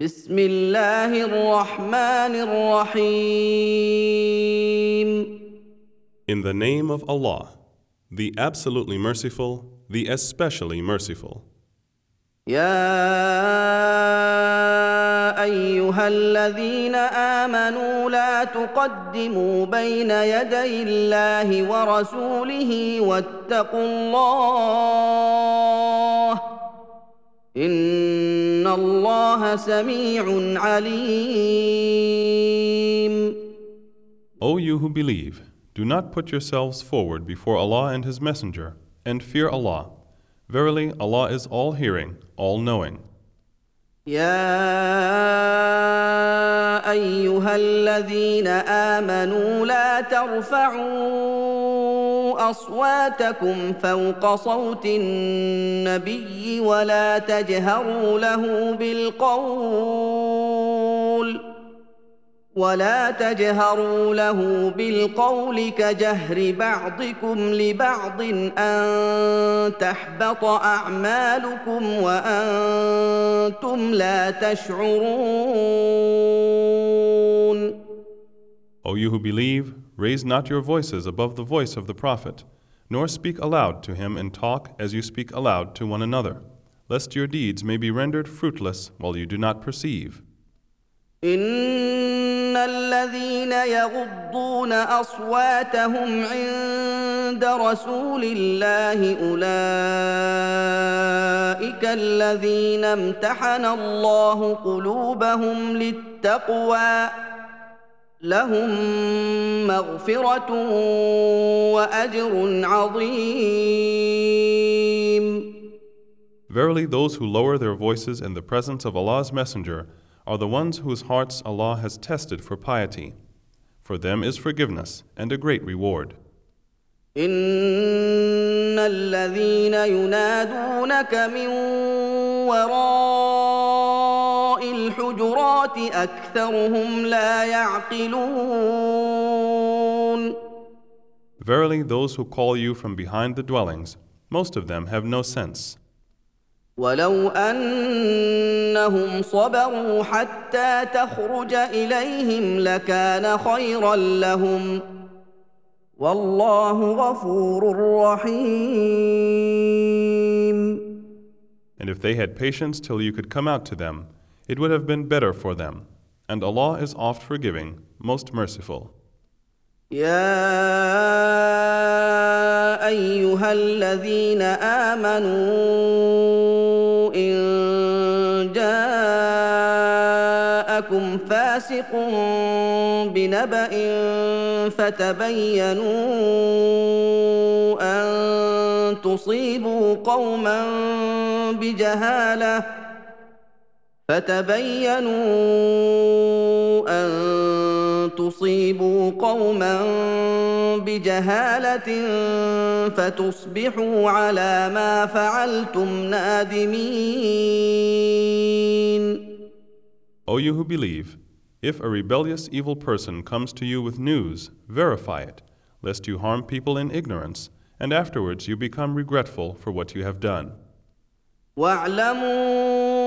بسم الله الرحمن الرحيم In the name of Allah, the absolutely merciful, the especially merciful. يا ايها الذين امنوا لا تقدموا بين يدي الله ورسوله واتقوا الله ان الله سميع عليم O you who believe, do not put yourselves forward before Allah and His Messenger, and fear Allah. Verily, Allah is all hearing, all knowing. يا ايها الذين امنوا لا ترفعوا أصواتكم فوق صوت النبي ولا تجهروا له بالقول ولا تجهروا له بالقول كجهر بعضكم لبعض أن تحبط أعمالكم وأنتم لا تشعرون O you who believe, raise not your voices above the voice of the Prophet, nor speak aloud to him and talk as you speak aloud to one another, lest your deeds may be rendered fruitless while you do not perceive. ان الذين يغضون اصواتهم عند رسول الله اولئك الذين امتحن الله قلوبهم للتقوى لهم مغفره واجر عظيم Verily, those who lower their voices in the presence of Allah's Messenger are the ones whose hearts Allah has tested for piety. For them is forgiveness and a great reward. ان الذين ينادونك من وراء الحجرات اكثرهم لا يعقلون Verily, those who call you from behind the dwellings, most of them have no sense. ولو انهم صبروا حتى تخرج اليهم لكان خيرا لهم والله غفور رحيم And if they had patience till you could come out to them, it would have been better for them. And Allah is oft forgiving, most merciful. يا ايها الذين امنوا ان جاءكم فاسق بنبأ فتبينوا ان تصيبوا قوما بجهاله فتبينوا ان تصيبوا قوما بجهاله فتصبحوا على ما فعلتم نادمين O you who believe, if a rebellious evil person comes to you with news, verify it, lest you harm people in ignorance, and afterwards you become regretful for what you have done. واعلموا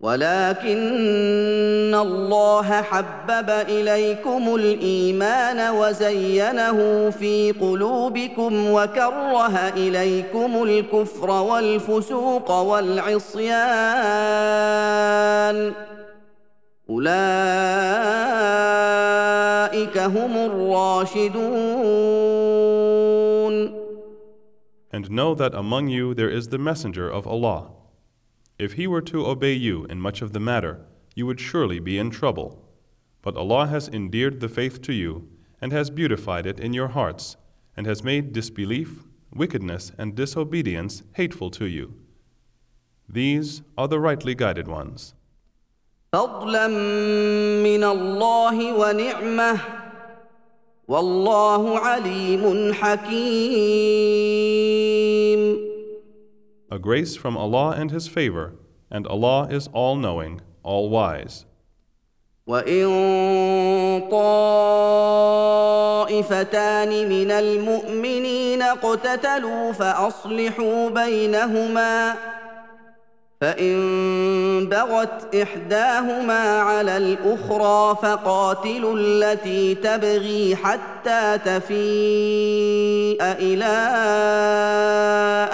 ولكن الله حبب إليكم الإيمان وزينه في قلوبكم وكره إليكم الكفر والفسوق والعصيان أولئك هم الراشدون And know that among you there is the messenger of Allah. If he were to obey you in much of the matter, you would surely be in trouble. But Allah has endeared the faith to you, and has beautified it in your hearts, and has made disbelief, wickedness, and disobedience hateful to you. These are the rightly guided ones. فضلا من الله ونعمه والله عليم حكيم grace from Allah and His favor, and Allah is all knowing, all wise. وان طائفتان من المؤمنين اقتتلوا فاصلحوا بينهما فإن بغت إحداهما على الأخرى فقاتلوا التي تبغي حتى تفيء إلى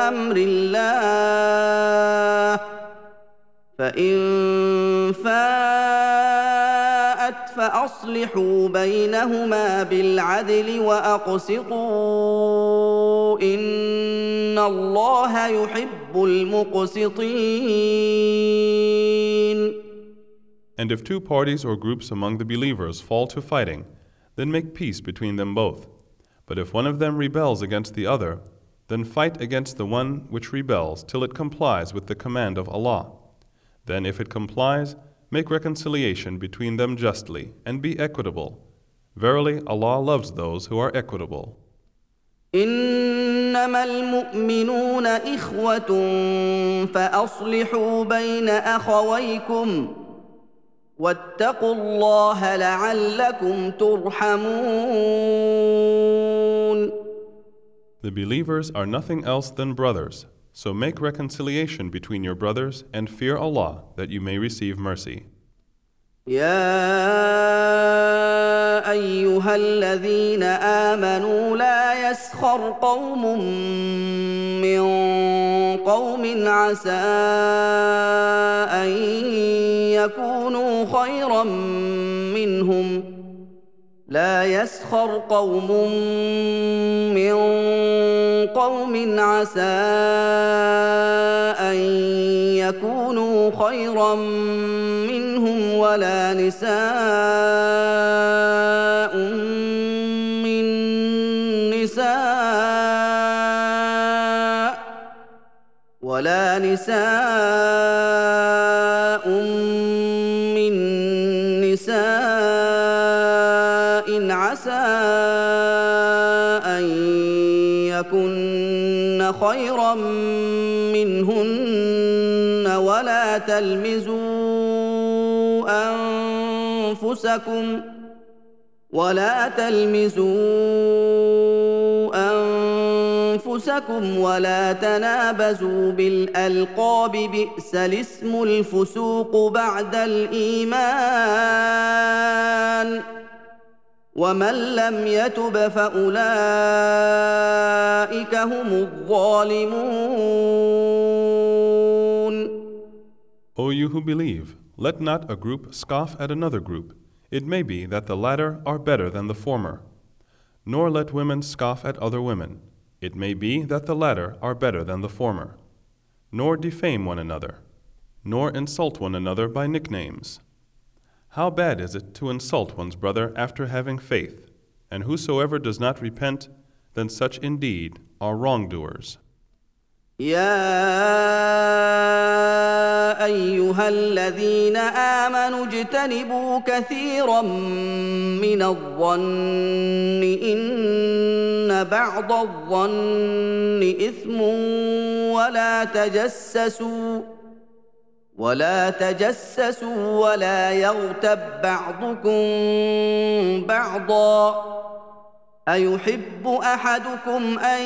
أمر الله. فإن فاءت فأصلحوا بينهما بالعدل وأقسطوا ان الله يحب المقسطين And if two parties or groups among the believers fall to fighting, then make peace between them both. But if one of them rebels against the other, then fight against the one which rebels till it complies with the command of Allah. Then, if it complies, make reconciliation between them justly and be equitable. Verily, Allah loves those who are equitable. انما المؤمنون اخوه فاصلحوا بين اخويكم واتقوا الله لعلكم ترحمون The believers are nothing else than brothers, so make reconciliation between your brothers and fear Allah that you may receive mercy. يا أيها الذين آمنوا لا يسخر قوم من قوم عسى أن يكونوا خيرا منهم. لا يسخر قوم من قوم عسى أن يكونوا خيرا منهم ولا نساء ولا نساء من نساء عسى أن يكن خيرا منهن ولا تلمزوا أنفسكم ولا تلمزوا انفسكم ولا تنابزوا بالالقاب بئس الاسم الفسوق بعد الايمان ومن لم يتب فاولئك هم الظالمون O you who believe, let not a group scoff at another group. It may be that the latter are better than the former. Nor let women scoff at other women. It may be that the latter are better than the former. Nor defame one another. Nor insult one another by nicknames. How bad is it to insult one's brother after having faith? And whosoever does not repent, then such indeed are wrongdoers. يا ايها الذين امنوا اجتنبوا كثيرا من الظن ان بعض الظن إثم ولا تجسسوا ولا تجسسوا ولا يغتب بعضكم بعضا. أيحب أحدكم أن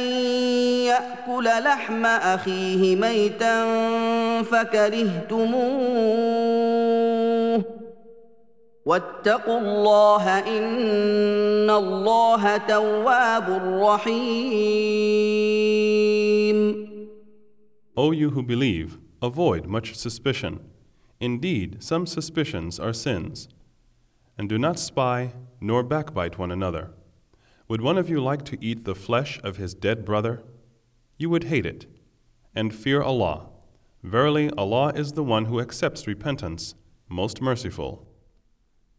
يأكل لحم أخيه ميتا فكرهتموه؟ واتقوا الله ان الله تواب رحيم O you who believe, avoid much suspicion. Indeed, some suspicions are sins. And do not spy nor backbite one another. Would one of you like to eat the flesh of his dead brother? You would hate it. And fear Allah. Verily, Allah is the one who accepts repentance, most merciful.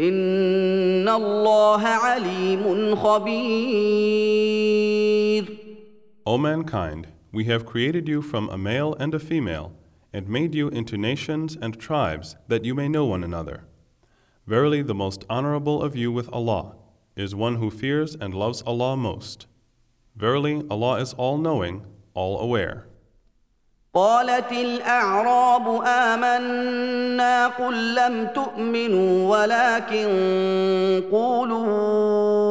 ان الله عليم خبير O mankind, we have created you from a male and a female, and made you into nations and tribes that you may know one another. Verily, the most honorable of you with Allah is one who fears and loves Allah most. Verily, Allah is all knowing, all aware. قالت الأعراب آمنا قل لم تؤمنوا ولكن قولوا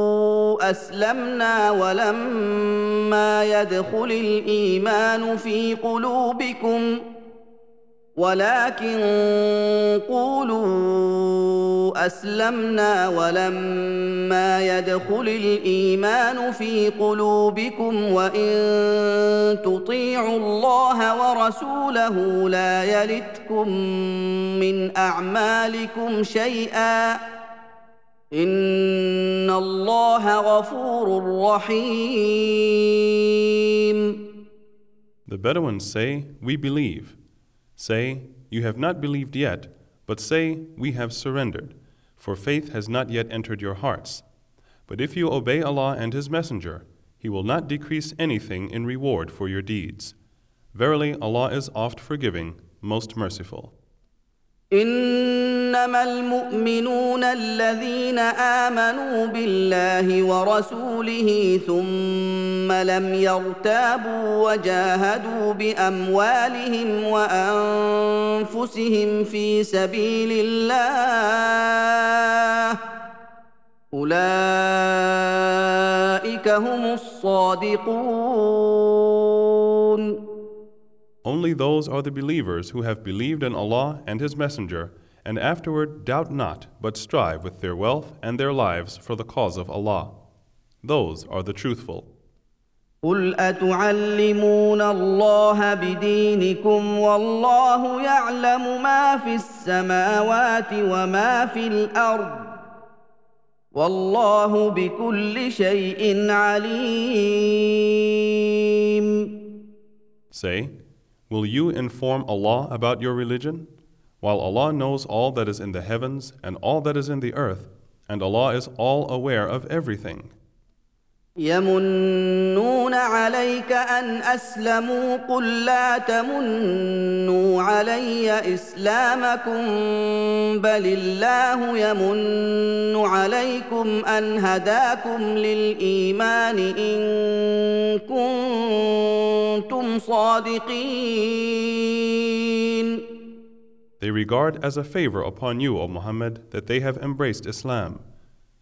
أسلمنا ولما يدخل الإيمان في قلوبكم ولكن قولوا أسلمنا ولما يدخل الإيمان في قلوبكم وإن تطيعوا الله ورسوله لا يلتكم من أعمالكم شيئا إن الله غفور رحيم The Bedouins say, We believe. Say, You have not believed yet, but say, We have surrendered, for faith has not yet entered your hearts. But if you obey Allah and His Messenger, He will not decrease anything in reward for your deeds. Verily, Allah is oft forgiving, most merciful. إنما المؤمنون الذين آمنوا بالله ورسوله ثم لم يرتابوا وجاهدوا بأموالهم وأنفسهم في سبيل الله أولئك هم الصادقون. Only those are the believers who have believed in Allah and His Messenger, and afterward doubt not, but strive with their wealth and their lives for the cause of Allah. Those are the truthful. قل اتعلمون الله بدينكم والله يعلم ما في السماوات وما في الارض والله بكل شيء عليم Say, Will you inform Allah about your religion? While Allah knows all that is in the heavens and all that is in the earth, and Allah is all aware of everything. يمنون عليك ان اسلموا قل لا تمنوا علي اسلامكم بل الله يمن عليكم ان هداكم للايمان ان كنتم صادقين They regard as a favor upon you, O Muhammad, that they have embraced Islam.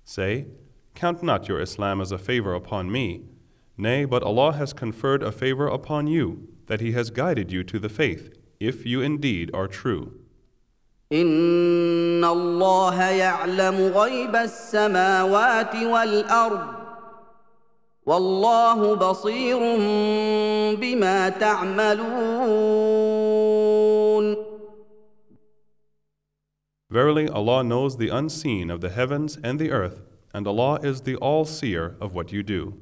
Say, Count not your Islam as a favor upon me. Nay, but Allah has conferred a favor upon you, that He has guided you to the faith, if you indeed are true. ان الله يعلم غيب السماوات والارض والله بصير بما تعملون Verily, Allah knows the unseen of the heavens and the earth, and Allah is the all seer of what you do.